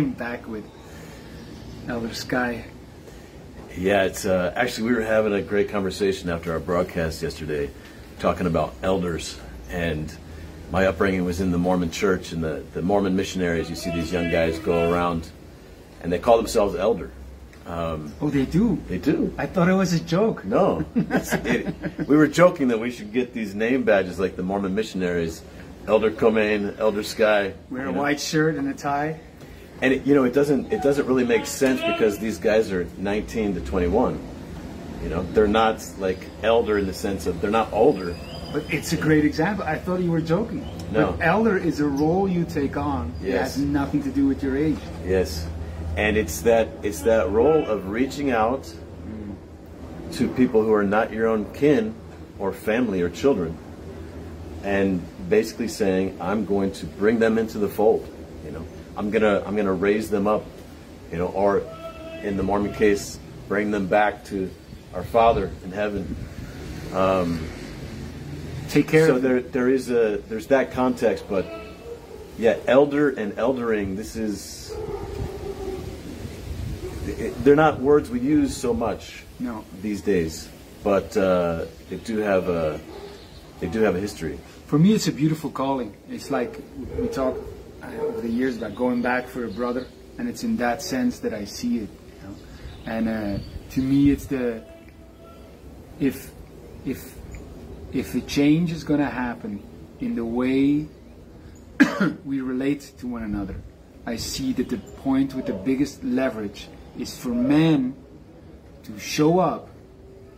I'm back with Elder Skye. Yeah, it's uh, actually we were having a great conversation after our broadcast yesterday, talking about elders and my upbringing was in the Mormon church and the, the Mormon missionaries. You see these young guys go around, and they call themselves elder. Um, oh, they do. They do. I thought it was a joke. No, it, we were joking that we should get these name badges like the Mormon missionaries, Elder Comyn, Elder Skye. Wear a know. white shirt and a tie. And it, you know, it doesn't it doesn't really make sense because these guys are 19 to 21. You know, they're not like elder in the sense of they're not older. But it's a great example. I thought you were joking. No. But elder is a role you take on yes. that has nothing to do with your age. Yes and it's that it's that role of reaching out to people who are not your own kin or family or children and basically saying i'm going to bring them into the fold i'm gonna i'm gonna raise them up you know or in the mormon case bring them back to our father in heaven um, take care so there there is a there's that context but yeah elder and eldering this is they're not words we use so much no. these days, but uh, they do have a they do have a history. For me, it's a beautiful calling. It's like we talk over the years about going back for a brother, and it's in that sense that I see it. You know? And uh, to me, it's the if if if a change is going to happen in the way we relate to one another, I see that the point with the biggest leverage is for men to show up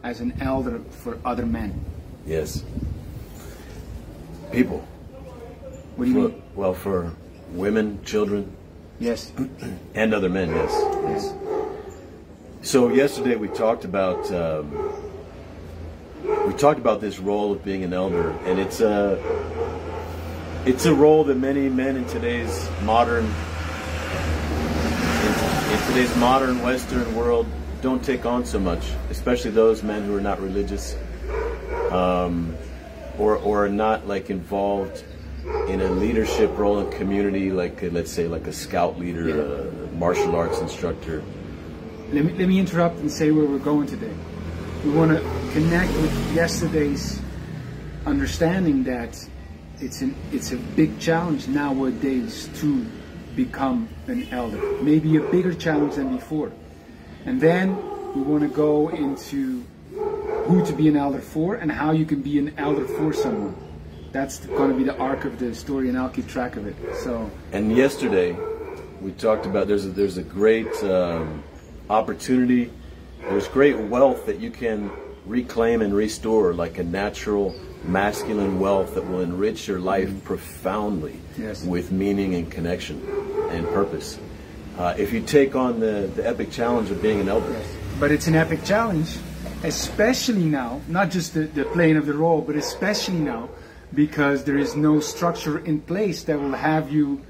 as an elder for other men. Yes. People. What do you for, mean? Well, for women, children. Yes. and other men, yes. Yes. So yesterday we talked about um, we talked about this role of being an elder, and it's a it's a role that many men in today's modern in today's modern Western world don't take on so much, especially those men who are not religious um, or, or are not like involved in a leadership role in community, like uh, let's say like a scout leader, yeah. a martial arts instructor. Let me, let me interrupt and say where we're going today. We want to connect with yesterday's understanding that it's an it's a big challenge nowadays to become an elder. Maybe a bigger challenge than before. And then we want to go into who to be an elder for and how you can be an elder for someone. That's going to be the arc of the story, and I'll keep track of it. So. And yesterday, we talked about there's a, there's a great um, opportunity. There's great wealth that you can reclaim and restore, like a natural masculine wealth that will enrich your life mm-hmm. profoundly yes. with meaning and connection and purpose. Uh, if you take on the, the epic challenge of being an elder. Yes. But it's an epic challenge, especially now, not just the, the playing of the role, but especially now, because there is no structure in place that will have you,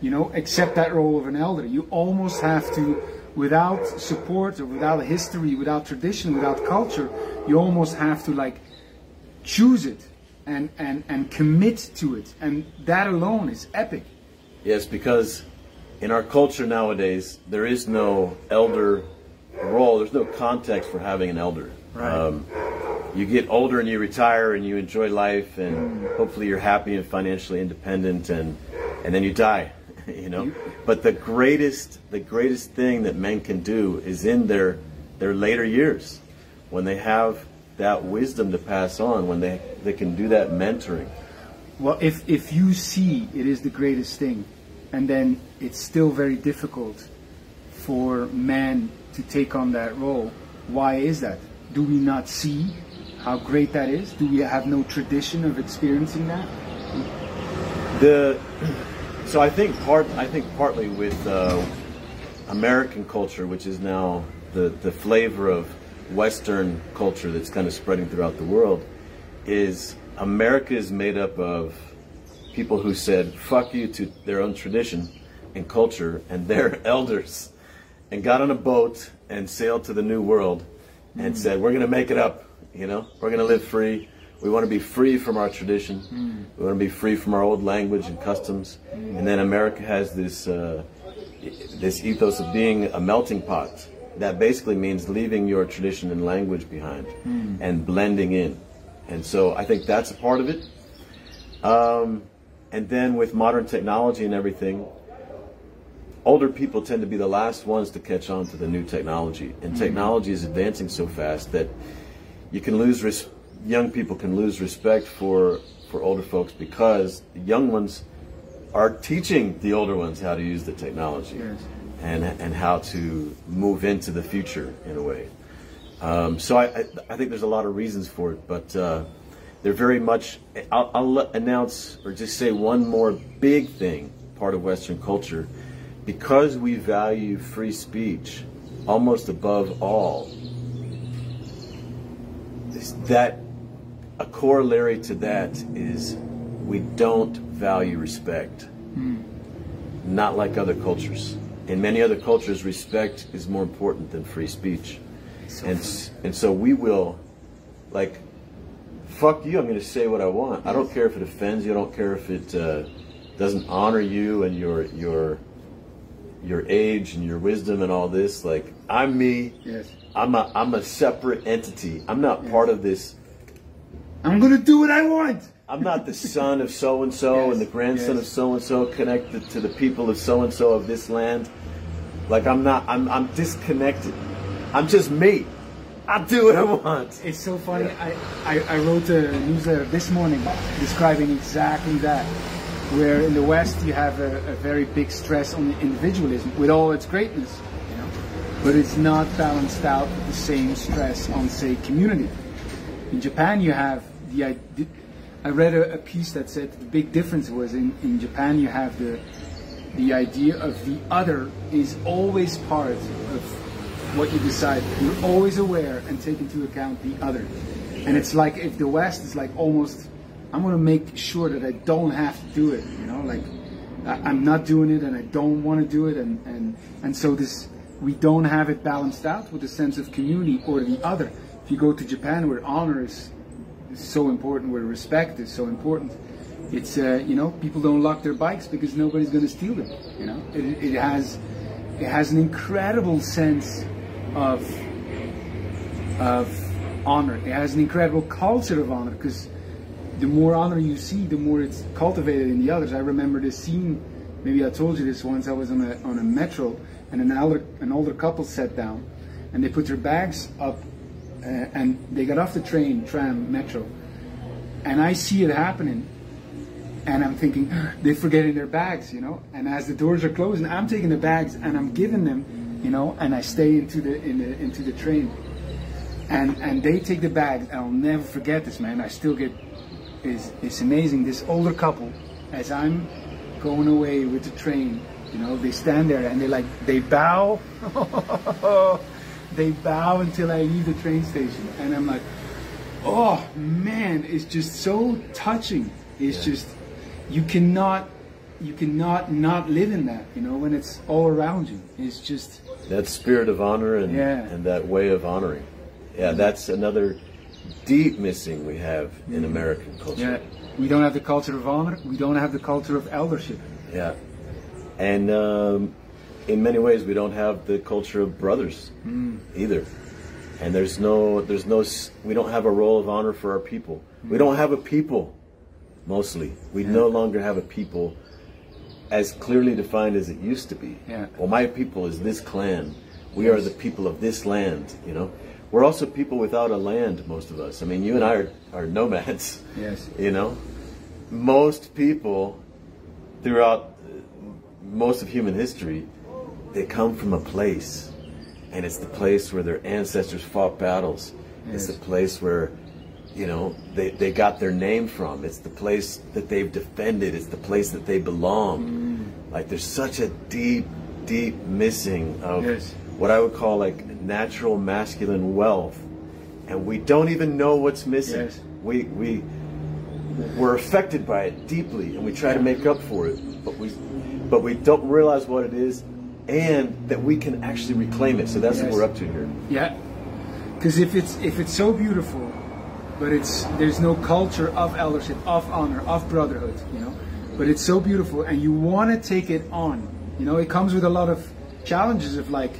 you know, accept that role of an elder. You almost have to, without support or without history, without tradition, without culture, you almost have to like choose it and, and, and commit to it. And that alone is epic. Yes, because in our culture nowadays, there is no elder role. There's no context for having an elder. Right. Um, you get older and you retire and you enjoy life and hopefully you're happy and financially independent and and then you die. You know, but the greatest the greatest thing that men can do is in their their later years when they have that wisdom to pass on when they they can do that mentoring. Well, if if you see it is the greatest thing, and then it's still very difficult for men to take on that role. Why is that? Do we not see how great that is? Do we have no tradition of experiencing that? The so I think part I think partly with uh, American culture, which is now the the flavor of Western culture that's kind of spreading throughout the world, is America is made up of people who said fuck you to their own tradition and culture and their elders and got on a boat and sailed to the new world and mm. said we're going to make it up you know we're going to live free we want to be free from our tradition. We want to be free from our old language and customs. And then America has this uh, this ethos of being a melting pot. That basically means leaving your tradition and language behind and blending in. And so I think that's a part of it. Um, and then with modern technology and everything, older people tend to be the last ones to catch on to the new technology. And technology is advancing so fast that you can lose res- young people can lose respect for for older folks because the young ones are teaching the older ones how to use the technology Yes. and and how to move into the future in a way. Um, so I, I I think there's a lot of reasons for it, but uh, they're very much. I'll, I'll announce or just say one more big thing, part of Western culture, because we value free speech almost above all. That a corollary to that is we don't value respect not like other cultures. In many other cultures, respect is more important than free speech. and, s- and so we will, like, fuck you, I'm going to say what I want. I don't care if it offends you, I don't care if it uh, doesn't honor you and your, your, your age and your wisdom and all this. Like, I'm me. Yes. I'm a, I'm a separate entity. I'm not part of this I'm gonna do what I want. I'm not the son of so and so Yes, and the grandson yes. of so and so connected to the people of so and so of this land. Like I'm not. I'm I'm disconnected. I'm just me. I do what I want. It's so funny. I, I, I wrote a newsletter this morning describing exactly that. Where in the West you have a, a very big stress on individualism with all its greatness, but it's not balanced out with the same stress on, say, community. In Japan, you have the idea. I read a, a piece that said the big difference was in, in Japan you have the the idea of the other is always part of what you decide. You're always aware and take into account the other. And it's like if the West is like almost, I'm going to make sure that I don't have to do it. You know, like I- I'm not doing it and I don't want to do it. And, and, and so this, we don't have it balanced out with a sense of community or the other. If you go to Japan where honor is, is so important, where respect is so important, it's uh, you know people don't lock their bikes because nobody's going to steal them. You know, it, it has it has an incredible sense of of honor. It has an incredible culture of honor because the more honor you see, the more it's cultivated in the others. I remember this scene. Maybe I told you this once. I was on a on a metro, and an older an older couple sat down, and they put their bags up, uh, and they got off the train, tram, metro, and I see it happening, and I'm thinking they're forgetting their bags, you know. And as the doors are closing, I'm taking the bags and I'm giving them, you know, and I stay into the in the into the train, and and they take the bags. I'll never forget this, man. I still get is it's amazing. This older couple, as I'm going away with the train, you know, they stand there and they like they bow, they bow until I leave the train station, and I'm like, oh man, it's just so touching. It's Yeah. just you cannot you cannot not live in that, you know, when it's all around you. It's just That spirit of honor and Yeah. and that way of honoring. Yeah, that's another deep missing we have in mm-hmm. American culture. yeah. We don't have the culture of honor. We don't have the culture of eldership. Yeah. And um, in many ways, we don't have the culture of brothers either. And there's no, there's no, we don't have a role of honor for our people. We don't have a people, mostly. We no longer have a people as clearly defined as it used to be. Yeah. Well, my people is this clan. We are the people of this land, you know? We're also people without a land, most of us. I mean, you and I are, are nomads. Yes. You know, most people throughout most of human history, they come from a place, and it's the place where their ancestors fought battles. It's the place where, you know, they, they got their name from. It's the place that they've defended. It's the place that they belong. Mm. Like there's such a deep, deep missing of Yes. what I would call like natural masculine wealth, and we don't even know what's missing. Yes. We we we're affected by it deeply, and we try to make up for it, but we but we don't realize what it is, and that we can actually reclaim it. So that's Yes. what we're up to here. Yeah, because if it's if it's so beautiful, but it's there's no culture of eldership, of honor, of brotherhood, you know. But it's so beautiful, and you want to take it on. You know, it comes with a lot of challenges of like,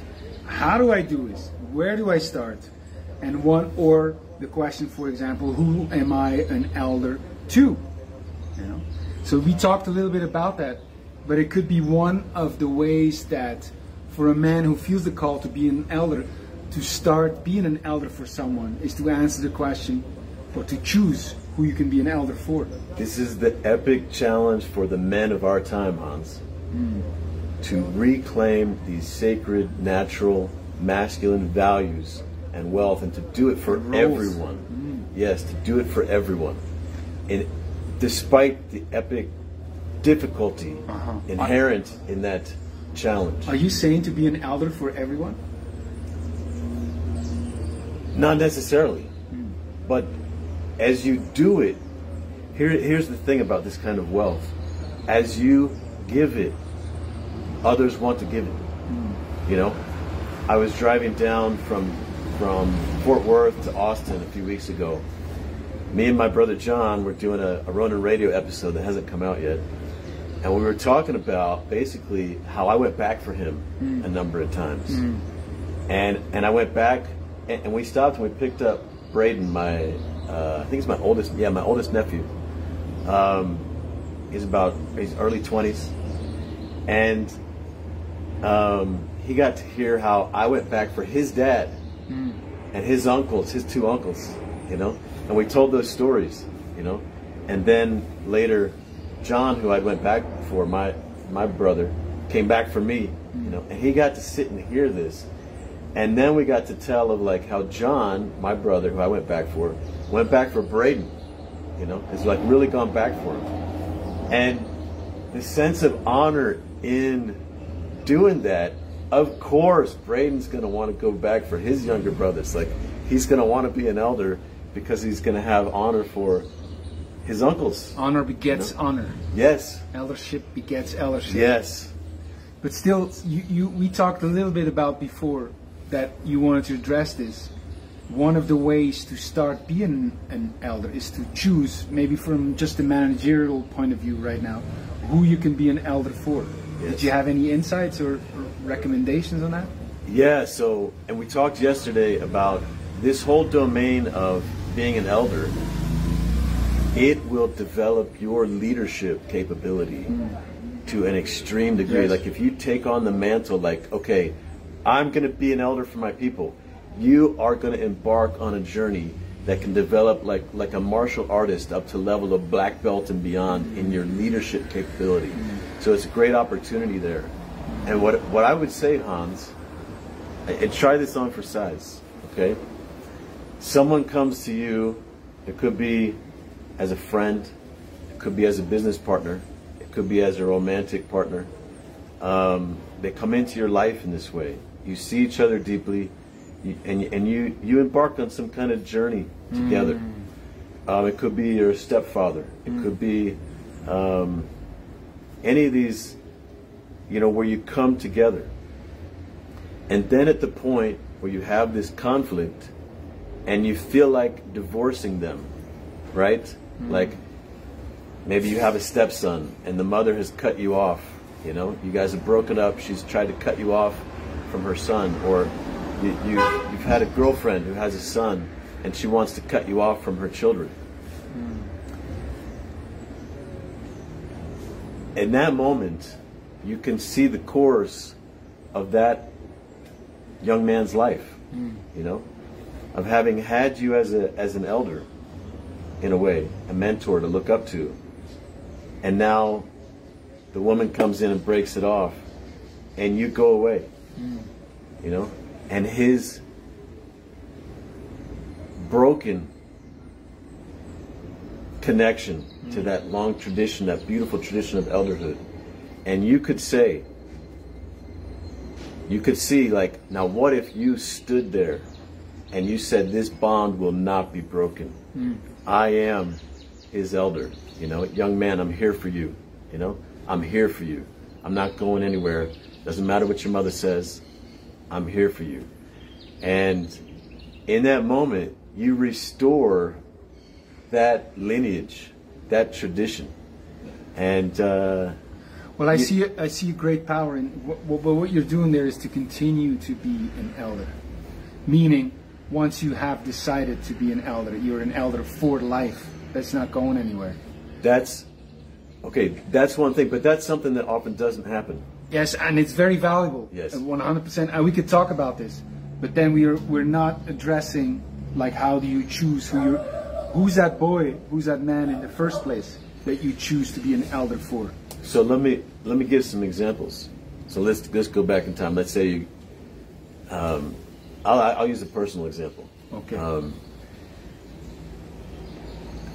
how do I do this? Where do I start? And one or the question, for example, who am I an elder to? You know. So we talked a little bit about that, but it could be one of the ways that for a man who feels the call to be an elder, to start being an elder for someone is to answer the question or to choose who you can be an elder for. This is the epic challenge for the men of our time, Hans. Mm. To reclaim these sacred, natural, masculine values and wealth and to do it for everyone. Mm. Yes, to do it for everyone. And despite the epic difficulty uh-huh. inherent in that challenge. Are you saying to be an elder for everyone? Not necessarily. Hmm. But as you do it, here, here's the thing about this kind of wealth. As you give it, others want to give it. Hmm. You know? I was driving down from from Fort Worth to Austin a few weeks ago me and my brother John were doing a, a Ronin radio episode that hasn't come out yet. And we were talking about basically how I went back for him mm. a number of times. Mm. And and I went back and, and, we stopped and we picked up Braden, my uh, I think he's my oldest yeah, my oldest nephew. Um, he's about he's early twenties. And um, he got to hear how I went back for his dad mm. and his uncles, his two uncles, you know and we told those stories, you know. And then later, John, who I went back for, my my brother, came back for me, you mm. know, and he got to sit and hear this. And then we got to tell of like how John, my brother, who I went back for, went back for Braden, you know, has like really gone back for him. And the sense of honor in doing that, of course, Braden's going to want to go back for his younger brothers. Like, he's going to want to be an elder because he's going to have honor for his uncles. Honor begets you know? honor. Yes. Eldership begets eldership. Yes. But still, you, you we talked a little bit about before that you wanted to address this. One of the ways to start being an elder is to choose, maybe from just a managerial point of view right now, who you can be an elder for. Yes. Did you have any insights or, or recommendations on that? Yeah, so, and we talked yesterday about this whole domain of being an elder, it will develop your leadership capability to an extreme degree. Yes. Like if you take on the mantle, like, okay, I'm going to be an elder for my people, you are going to embark on a journey that can develop like like a martial artist up to level of black belt and beyond in your leadership capability. So it's a great opportunity there. And what what I would say, Hans, and try this on for size, okay? someone comes to you, it could be as a friend, it could be as a business partner, it could be as a romantic partner. Um, they come into your life in this way. You see each other deeply, you, and, and you, you embark on some kind of journey together. Mm. Um, it could be your stepfather. It mm. could be um, any of these, you know, where you come together. And then at the point where you have this conflict, and you feel like divorcing them, right? Mm-hmm. Like maybe you have a stepson and the mother has cut you off, you know, you guys have broken up, she's tried to cut you off from her son, or you, you, you've had a girlfriend who has a son and she wants to cut you off from her children. Mm. In that moment, you can see the course of that young man's life, mm. you know? of having had you as a as an elder, in a way, a mentor to look up to, and now the woman comes in and breaks it off, and you go away, mm. you know, and his broken connection mm. to that long tradition, that beautiful tradition of elderhood, and you could say, you could see like, now what if you stood there and you said this bond will not be broken. Mm. I am his elder. You know, young man, I'm here for you. You know, I'm here for you. I'm not going anywhere. Doesn't matter what your mother says. I'm here for you. And in that moment, you restore that lineage, that tradition, and. Uh, well, I you- see I see great power in what, what, what you're doing there is to continue to be an elder, meaning once you have decided to be an elder, you're an elder for life. That's not going anywhere. That's okay. That's one thing, but that's something that often doesn't happen. Yes, and it's very valuable. Yes. Uh, 100%. And we could talk about this, but then we are we're not addressing like how do you choose who you who's that boy, who's that man in the first place that you choose to be an elder for. So let me let me give some examples. So let's let's go back in time. Let's say you. Um, I'll, I'll use a personal example. Okay. Um,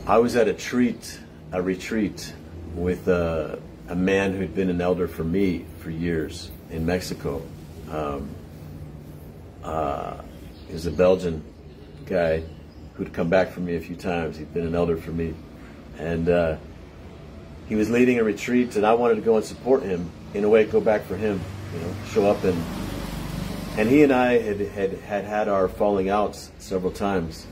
I was at a treat, a retreat, with uh, a man who'd been an elder for me for years in Mexico. Um, uh, he was a Belgian guy who'd come back for me a few times. He'd been an elder for me, and uh, he was leading a retreat, and I wanted to go and support him in a way, go back for him, you know, show up and and he and I had had had, had our falling outs several times,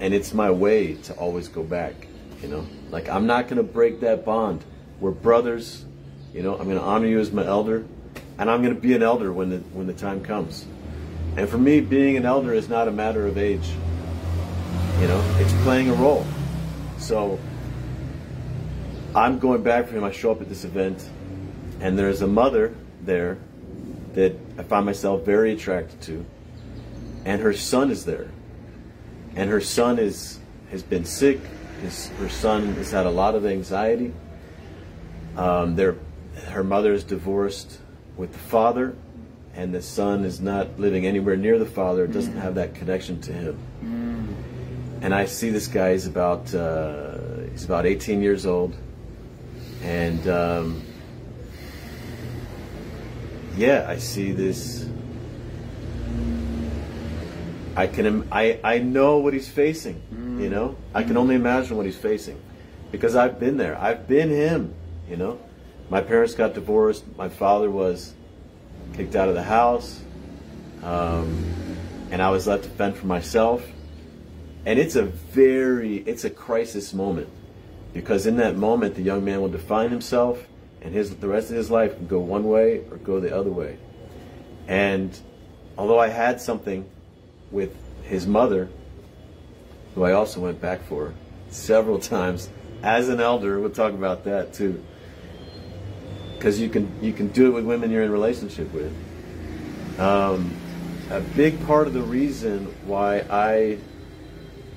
and it's my way to always go back, you know, like I'm not gonna break that bond. We're brothers, you know. I'm gonna honor you as my elder, and I'm gonna be an elder when the when the time comes. And for me, being an elder is not a matter of age. You know, it's playing a role. So I'm going back for him. I show up at this event, and there's a mother there that I find myself very attracted to, and her son is there, and her son is has been sick. His her son has had a lot of anxiety. Um, their her mother is divorced with the father, and the son is not living anywhere near the father. Doesn't have that connection to him. And I see this guy. He's about uh, he's about 18 years old, and. Um, yeah, I see this. I can, I, I know what he's facing. You know, I can only imagine what he's facing, because I've been there. I've been him. You know, my parents got divorced. My father was kicked out of the house, um, and I was left to fend for myself. And it's a very, it's a crisis moment, because in that moment, the young man will define himself and his the rest of his life go one way or go the other way. And although I had something with his mother, who I also went back for several times as an elder, we'll talk about that too. Because you can you can do it with women you're in relationship with. Um, a big part of the reason why I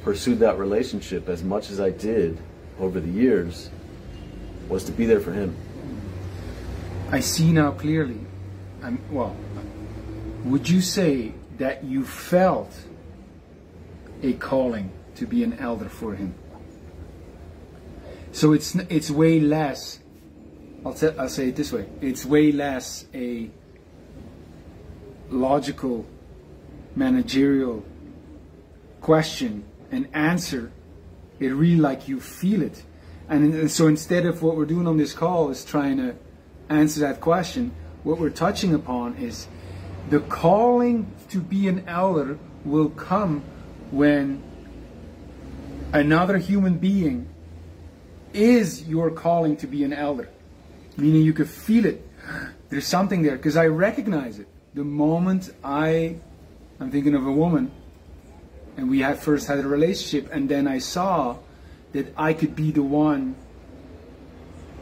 pursued that relationship as much as I did over the years was to be there for him. I see now clearly. I'm, well, would you say that you felt a calling to be an elder for him? So it's it's way less. I'll, t- I'll say it this way: it's way less a logical, managerial question and answer. It really like you feel it, and, and so instead of what we're doing on this call is trying to answer that question, what we're touching upon is the calling to be an elder will come when another human being is your calling to be an elder. Meaning you could feel it. There's something there because I recognize it. The moment I, I'm thinking of a woman, and we had first had a relationship, and then I saw that I could be the one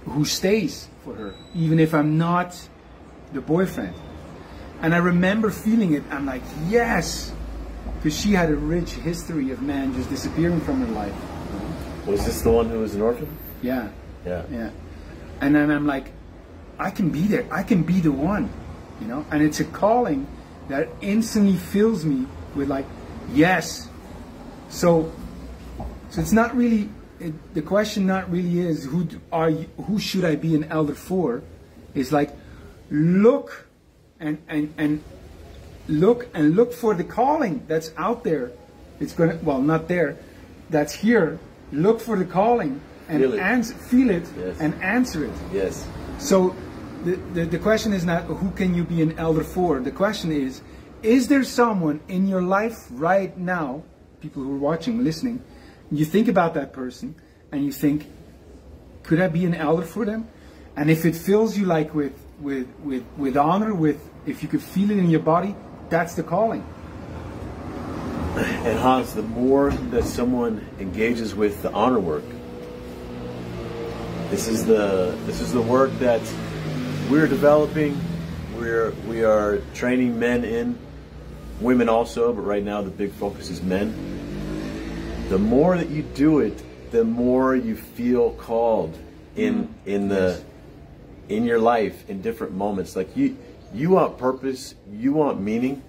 who stays for her, even if I'm not the boyfriend. And I remember feeling it. I'm like, yes, because she had a rich history of men just disappearing from her life. Was this the one who was an orphan? Yeah, Yeah. yeah. And then I'm like, I can be there. I can be the one, you know. And it's a calling that instantly fills me with like, yes. So, so it's not really. It, the question not really is who are you, who should I be an elder for? Is like, look, and and and look and look for the calling that's out there. It's gonna well not there, that's here. Look for the calling and Feel it. answer, feel it Yes. and answer it. Yes. So the, the, the question is not who can you be an elder for? The question is, is there someone in your life right now, people who are watching, listening, You think about that person, and you think, could I be an elder for them? And if it fills you like with with with with honor, with if you could feel it in your body, that's the calling. And Hans, the more that someone engages with the honor work, this is the this is the work that we're developing. We're we are training men in, women also, but right now the big focus is men. The more that you do it, the more you feel called in in the in your life in different moments. Like you you want purpose, you want meaning.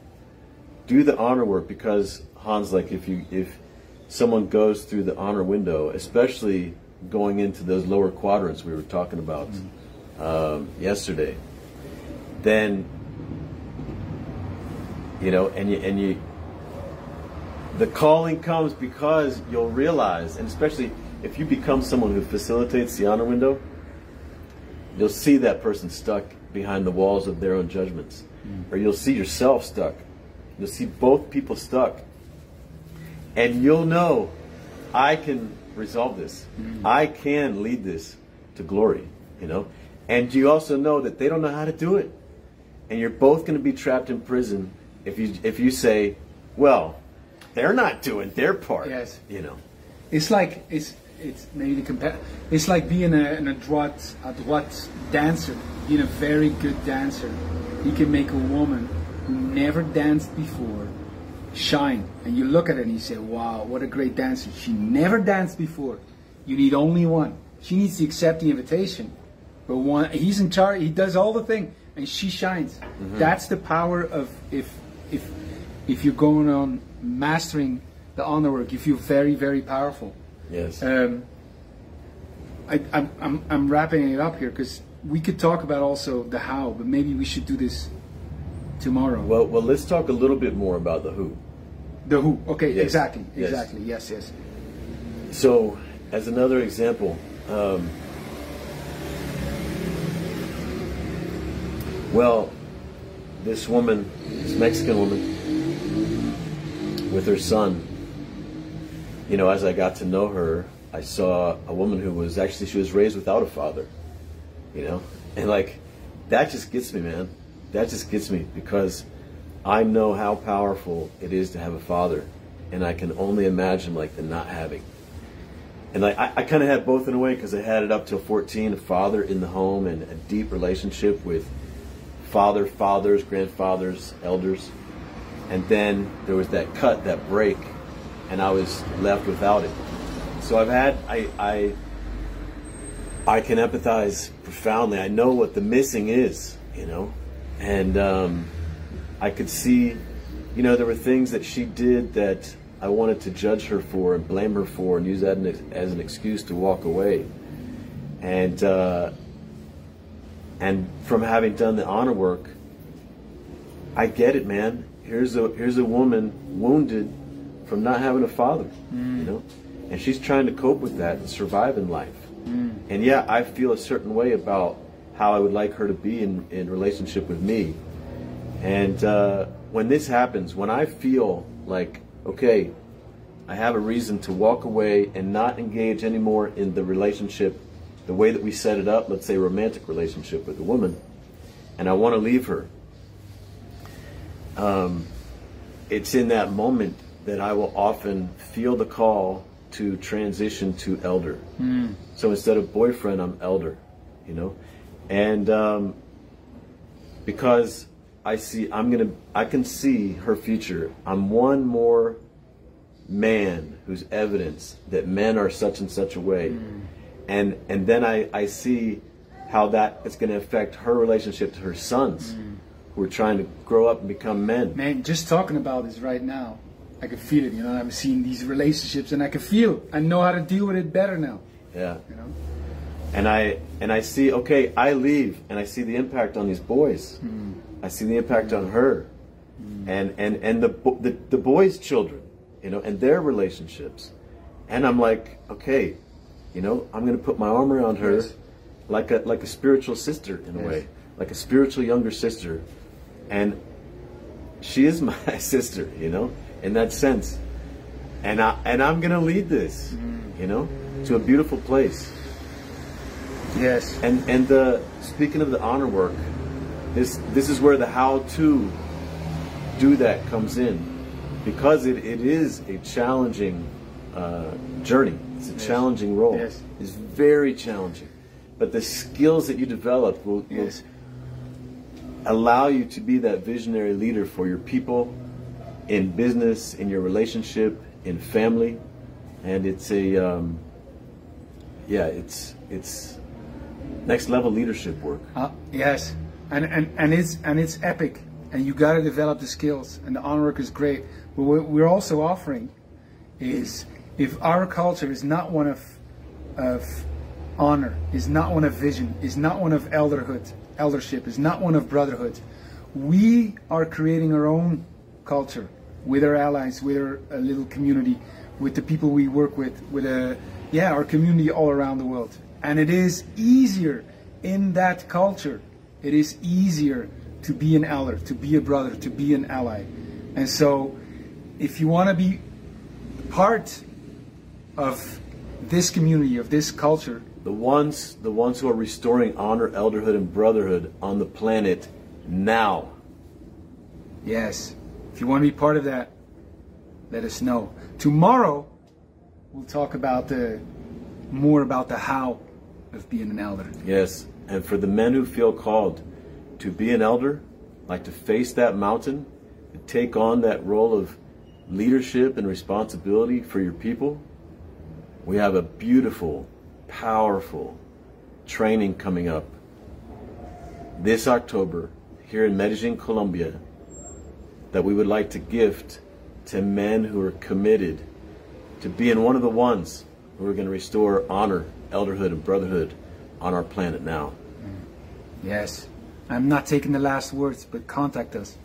Do the honor work because Hans, like if you if someone goes through the honor window, especially going into those lower quadrants we were talking about um, yesterday, then you know, and you and you the calling comes because you'll realize, and especially if you become someone who facilitates the honor window, you'll see that person stuck behind the walls of their own judgments. Mm. Or you'll see yourself stuck. You'll see both people stuck. And you'll know, I can resolve this. Mm. I can lead this to glory, you know? And you also know that they don't know how to do it. And you're both going to be trapped in prison if you if you say, well, they're not doing their part. Yes. You know. It's like it's it's maybe the compare. It's like being a, an adroit adroit dancer, being a very good dancer. He can make a woman who never danced before shine, and you look at her and you say, "Wow, what a great dancer!" She never danced before. You need only one. She needs to accept the invitation, but one he's in charge. He does all the thing, and she shines. Mm-hmm. That's the power of if if if you're going on mastering the honor work. You feel very very powerful. Yes. Um, I, I'm, I'm, I'm wrapping it up here because we could talk about also the how, but maybe we should do this tomorrow. well, well, let's talk a little bit more about the who. the who. Okay, Yes. exactly, Yes. exactly. Yes, yes. So, as another example, um, well, this woman, this Mexican woman, with her son, you know, as I got to know her, I saw a woman who was actually she was raised without a father, you know, and like that just gets me, man. That just gets me because I know how powerful it is to have a father, and I can only imagine like the not having. And like I, I kind of had both in a way because I had it up till 14, a father in the home and a deep relationship with father, fathers, grandfathers, elders. And then there was that cut, that break, and I was left without it. So I've had I I I can empathize profoundly. I know what the missing is, you know, and um, I could see, you know, there were things that she did that I wanted to judge her for and blame her for and use that as an excuse to walk away. And uh, and from having done the honor work, I get it, man. Here's a here's a woman wounded from not having a father, you know, and she's trying to cope with that and survive in life. And yeah, I feel a certain way about how I would like her to be in, in relationship with me. And uh, when this happens, when I feel like, okay, I have a reason to walk away and not engage anymore in the relationship the way that we set it up, let's say romantic relationship with a woman, and I want to leave her. Um, it's in that moment that I will often feel the call to transition to elder. So instead of boyfriend, I'm elder, you know, and um, because I see, I'm gonna, I can see her future. I'm one more man who's evidence that men are such and such a way, and and then I I see how that is going to affect her relationship to her sons, who are trying to grow up and become men. Man, just talking about this right now, I can feel it. You know, I'm seeing these relationships, and I can feel. I know how to deal with it better now. Yeah. You know. and I and I see okay I leave and I see the impact on these boys mm. I see the impact on her mm. and and and the, the the boys children you know and their relationships and I'm like okay you know I'm gonna put my arm around her Yes. like a like a spiritual sister in a way like a spiritual younger sister and she is my sister you know in that sense and I and I'm gonna lead this, Mm. you know, to a beautiful place. Yes. And and the speaking of the honor work, this this is where the how to do that comes in, because it, it is a challenging uh, journey. It's a Yes. challenging role. Yes. It's very challenging, but the skills that you develop will, will Yes. Allow you to be that visionary leader for your people in business, in your relationship, in family, and it's a um, yeah, it's it's next level leadership work. Uh, yes, and, and and it's and it's epic, and you got to develop the skills, and the honor work is great. But what we're also offering is if our culture is not one of of honor, is not one of vision, is not one of elderhood, eldership, is not one of brotherhood, we are creating our own culture with our allies, with our uh, little community, with the people we work with, with a yeah our community all around the world. And it is easier in that culture. It is easier to be an elder, to be a brother, to be an ally. And so, if you want to be part of this community, of this culture, The ones the ones who are restoring honor, elderhood, and brotherhood on the planet now. Yes. If you want to be part of that, let us know. Tomorrow, we'll talk about the more about the how of being an elder. Yes, and for the men who feel called to be an elder, like to face that mountain, to take on that role of leadership and responsibility for your people, we have a beautiful, powerful training coming up this October here in Medellin, Colombia, that we would like to gift to men who are committed to being one of the ones who are going to restore honor, elderhood, and brotherhood on our planet now. Yes. I'm not taking the last words, but contact us.